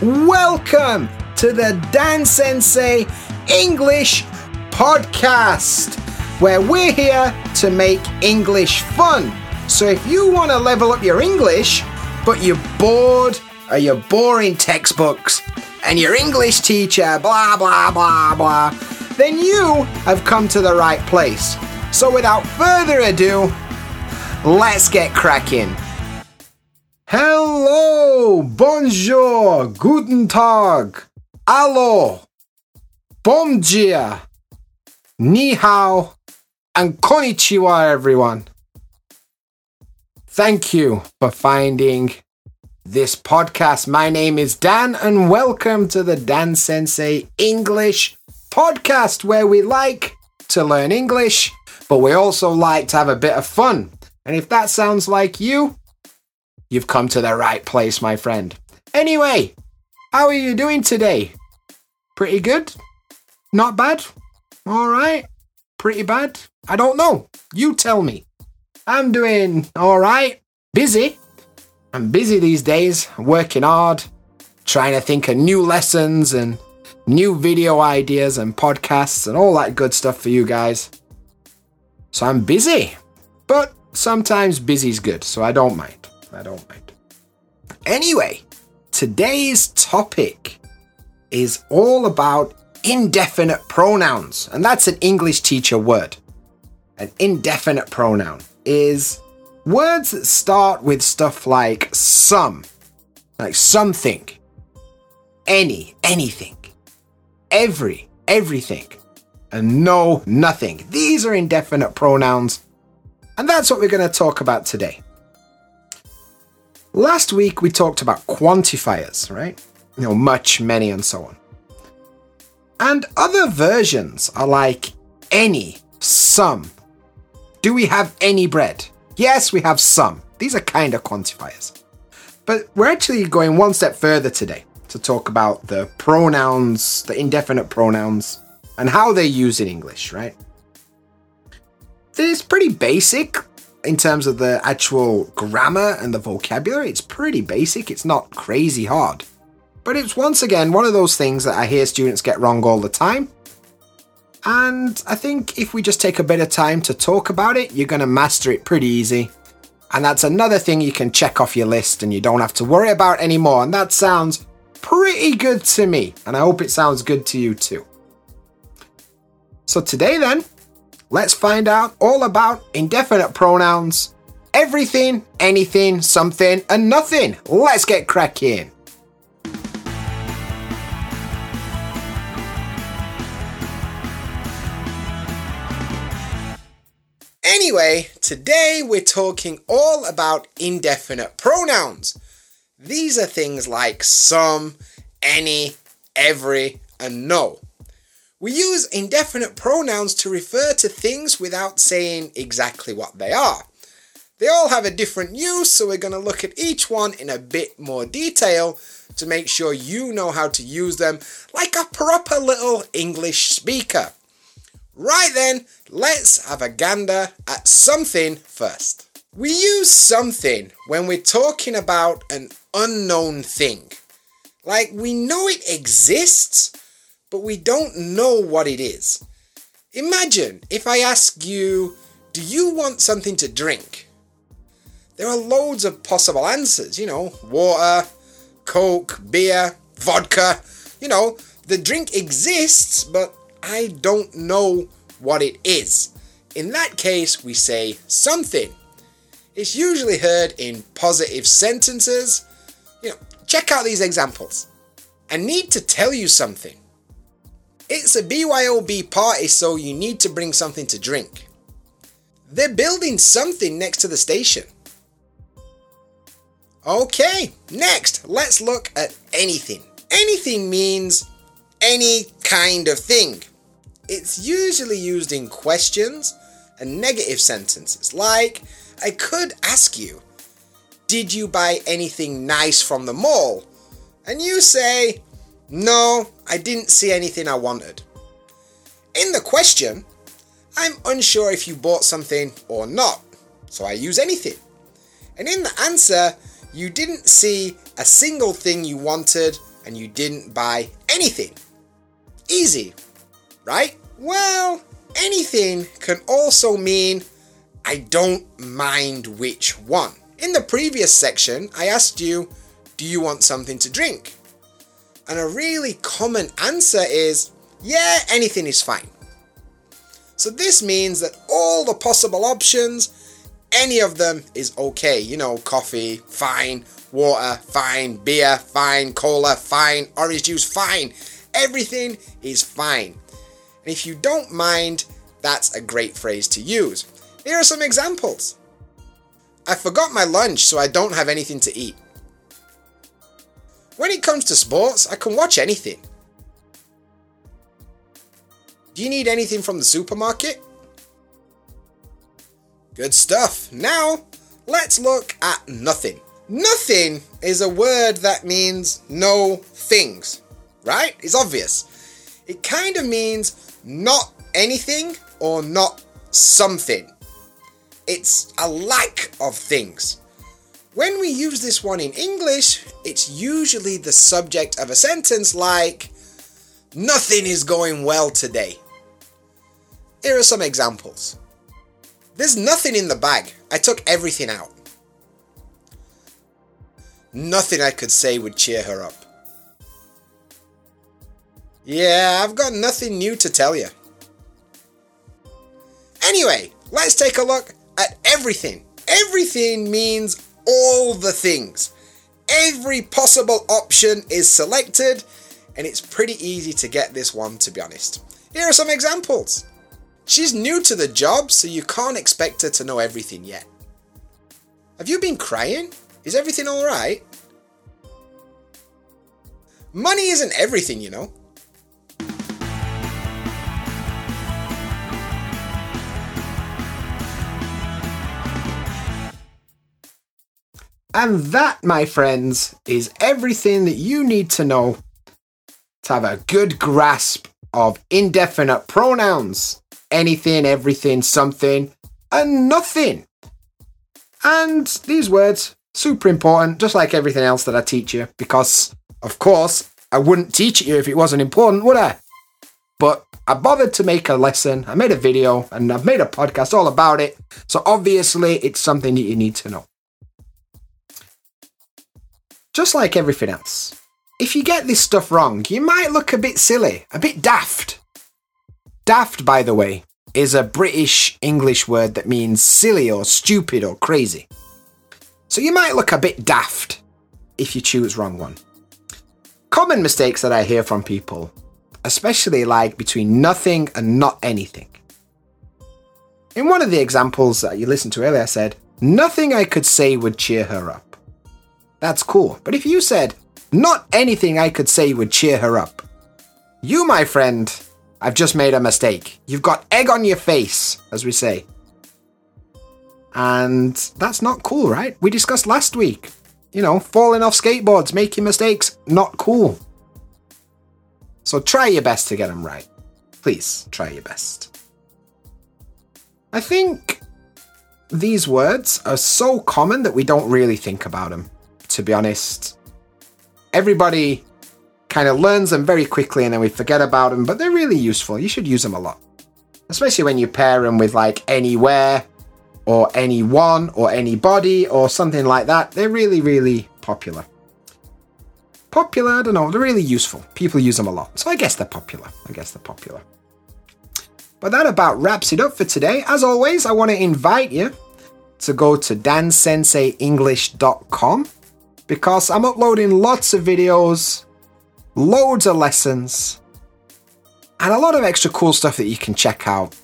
Welcome to the Dan Sensei English Podcast, where we're here to make English fun. So if you want to level up your English, but you're bored or you're boring textbooks, and your English teacher, blah, blah, blah, blah, then you have come to the right place. So without further ado, let's get cracking. Hello, bonjour, guten tag, allo, bom dia, ni hao, and konnichiwa, everyone. Thank you for finding this podcast. My name is Dan, and welcome to the Dan Sensei English Podcast, where we like to learn English, but we also like to have a bit of fun. And if that sounds like you, You've come to the right place, my friend. Anyway, how are you doing today? Pretty good? Not bad? Alright? Pretty bad? I don't know. You tell me. I'm doing alright. Busy. I'm busy these days, working hard, trying to think of new lessons and new video ideas and podcasts and all that good stuff for you guys. So I'm busy. But sometimes busy's good, so I don't mind. I don't mind. Anyway, today's topic is all about indefinite pronouns, and that's an English teacher word. An indefinite pronoun is words that start with stuff like some, like something, any, anything, every, everything, and no, nothing. These are indefinite pronouns, and that's what we're going to talk about today. Last week we talked about quantifiers, right? You know, much, many, and so on. And other versions are like any, some. Do we have any bread? Yes, we have some. These are kind of quantifiers. But we're actually going one step further today to talk about the pronouns, the indefinite pronouns, and how they're used in English, right? Is pretty basic, in terms of the actual grammar and the vocabulary, it's pretty basic. It's not crazy hard. But it's once again one of those things that I hear students get wrong all the time. And I think if we just take a bit of time to talk about it, you're going to master it pretty easy. And that's another thing you can check off your list and you don't have to worry about anymore. And that sounds pretty good to me. And I hope it sounds good to you too. So today, then, let's find out all about indefinite pronouns. Everything, anything, something, and nothing. Let's get cracking. Anyway, today we're talking all about indefinite pronouns. These are things like some, any, every, and no. We use indefinite pronouns to refer to things without saying exactly what they are. They all have a different use, so we're going to look at each one in a bit more detail to make sure you know how to use them like a proper little English speaker. Right then, let's have a gander at something first. We use something when we're talking about an unknown thing. Like we know it exists, but we don't know what it is. Imagine if I ask you, Do you want something to drink? There are loads of possible answers, you know, water, coke, beer, vodka. You know, the drink exists, but I don't know what it is. In that case, we say something. It's usually heard in positive sentences. You know, check out these examples. I need to tell you something. It's a BYOB party, so you need to bring something to drink. They're building something next to the station. Okay, next, let's look at anything. Anything means any kind of thing. It's usually used in questions and negative sentences, like, I could ask you, Did you buy anything nice from the mall? And you say, no, I didn't see anything I wanted. In the question, I'm unsure if you bought something or not, so I use anything. And in the answer, you didn't see a single thing you wanted, and you didn't buy anything. Easy, right? Well, anything can also mean I don't mind which one. In the previous section, I asked you, do you want something to drink? And a really common answer is, yeah, anything is fine. So this means that all the possible options, any of them is okay. You know, coffee, fine, water, fine, beer, fine, cola, fine, orange juice, fine. Everything is fine. And if you don't mind, that's a great phrase to use. Here are some examples. I forgot my lunch, so I don't have anything to eat. When it comes to sports, I can watch anything. Do you need anything from the supermarket? Good stuff. Now, let's look at nothing. Nothing is a word that means no things, right? It's obvious. It kind of means not anything or not something. It's a lack of things. When we use this one in English, it's usually the subject of a sentence like, Nothing is going well today. Here are some examples. There's nothing in the bag. I took everything out. Nothing I could say would cheer her up. Yeah, I've got nothing new to tell you. Anyway, let's take a look at everything. Everything means all the things. Every possible option is selected, and it's pretty easy to get this one, to be honest. Here are some examples. She's new to the job, so you can't expect her to know everything yet. Have you been crying? Is everything alright? Money isn't everything, you know. And that, my friends, is everything that you need to know to have a good grasp of indefinite pronouns. Anything, everything, something, and nothing. And these words, super important, just like everything else that I teach you, because, of course, I wouldn't teach you if it wasn't important, would I? But I bothered to make a lesson, I made a video, and I've made a podcast all about it. So obviously, it's something that you need to know. Just like everything else, if you get this stuff wrong, you might look a bit silly, a bit daft. Daft, by the way, is a British English word that means silly or stupid or crazy. So you might look a bit daft if you choose wrong one. Common mistakes that I hear from people, especially like between nothing and not anything. In one of the examples that you listened to earlier, I said, Nothing I could say would cheer her up. That's cool. But if you said, not anything I could say would cheer her up, you, my friend, I've just made a mistake. You've got egg on your face, as we say. And that's not cool, right? We discussed last week. You know, falling off skateboards, making mistakes, not cool. So try your best to get them right. Please, try your best. I think these words are so common that we don't really think about them to be honest. Everybody kind of learns them very quickly and then we forget about them, but they're really useful. You should use them a lot. Especially when you pair them with like anywhere or anyone or anybody or something like that. They're really, really popular. Popular, I don't know, they're really useful. People use them a lot. So I guess they're popular. I guess they're popular. But that about wraps it up for today. As always, I want to invite you to go to dansenseienglish.com because I'm uploading lots of videos, loads of lessons, and a lot of extra cool stuff that you can check out.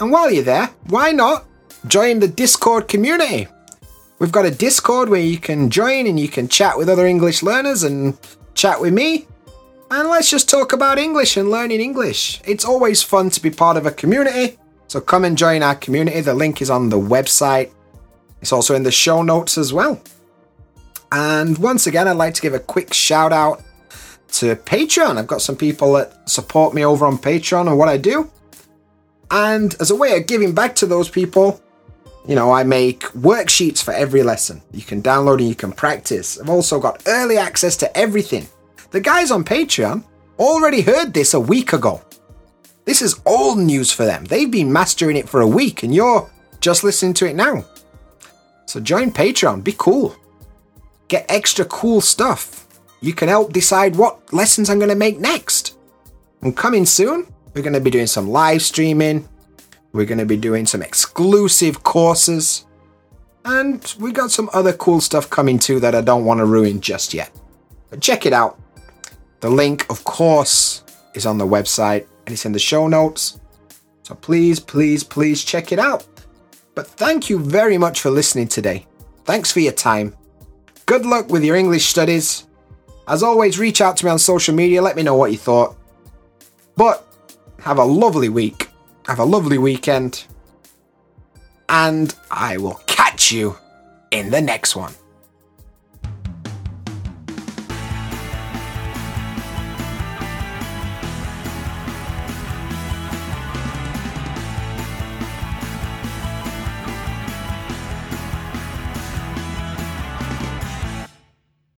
And while you're there, why not join the Discord community? We've got a Discord where you can join and you can chat with other English learners and chat with me. And let's just talk about English and learning English. It's always fun to be part of a community. So come and join our community. The link is on the website. It's also in the show notes as well. And once again, I'd like to give a quick shout out to Patreon. I've got some people that support me over on Patreon and what I do. And as a way of giving back to those people, you know, I make worksheets for every lesson. You can download and you can practice. I've also got early access to everything. The guys on Patreon already heard this a week ago. This is old news for them. They've been mastering it for a week and you're just listening to it now. So join Patreon, be cool. Get extra cool stuff. You can help decide what lessons I'm going to make next. And coming soon, we're going to be doing some live streaming. We're going to be doing some exclusive courses. And we got some other cool stuff coming too that I don't want to ruin just yet. But check it out. The link, of course, is on the website and it's in the show notes. So please, please, please check it out. But thank you very much for listening today. Thanks for your time. Good luck with your English studies. As always, reach out to me on social media, let me know what you thought. But have a lovely week. Have a lovely weekend. And I will catch you in the next one.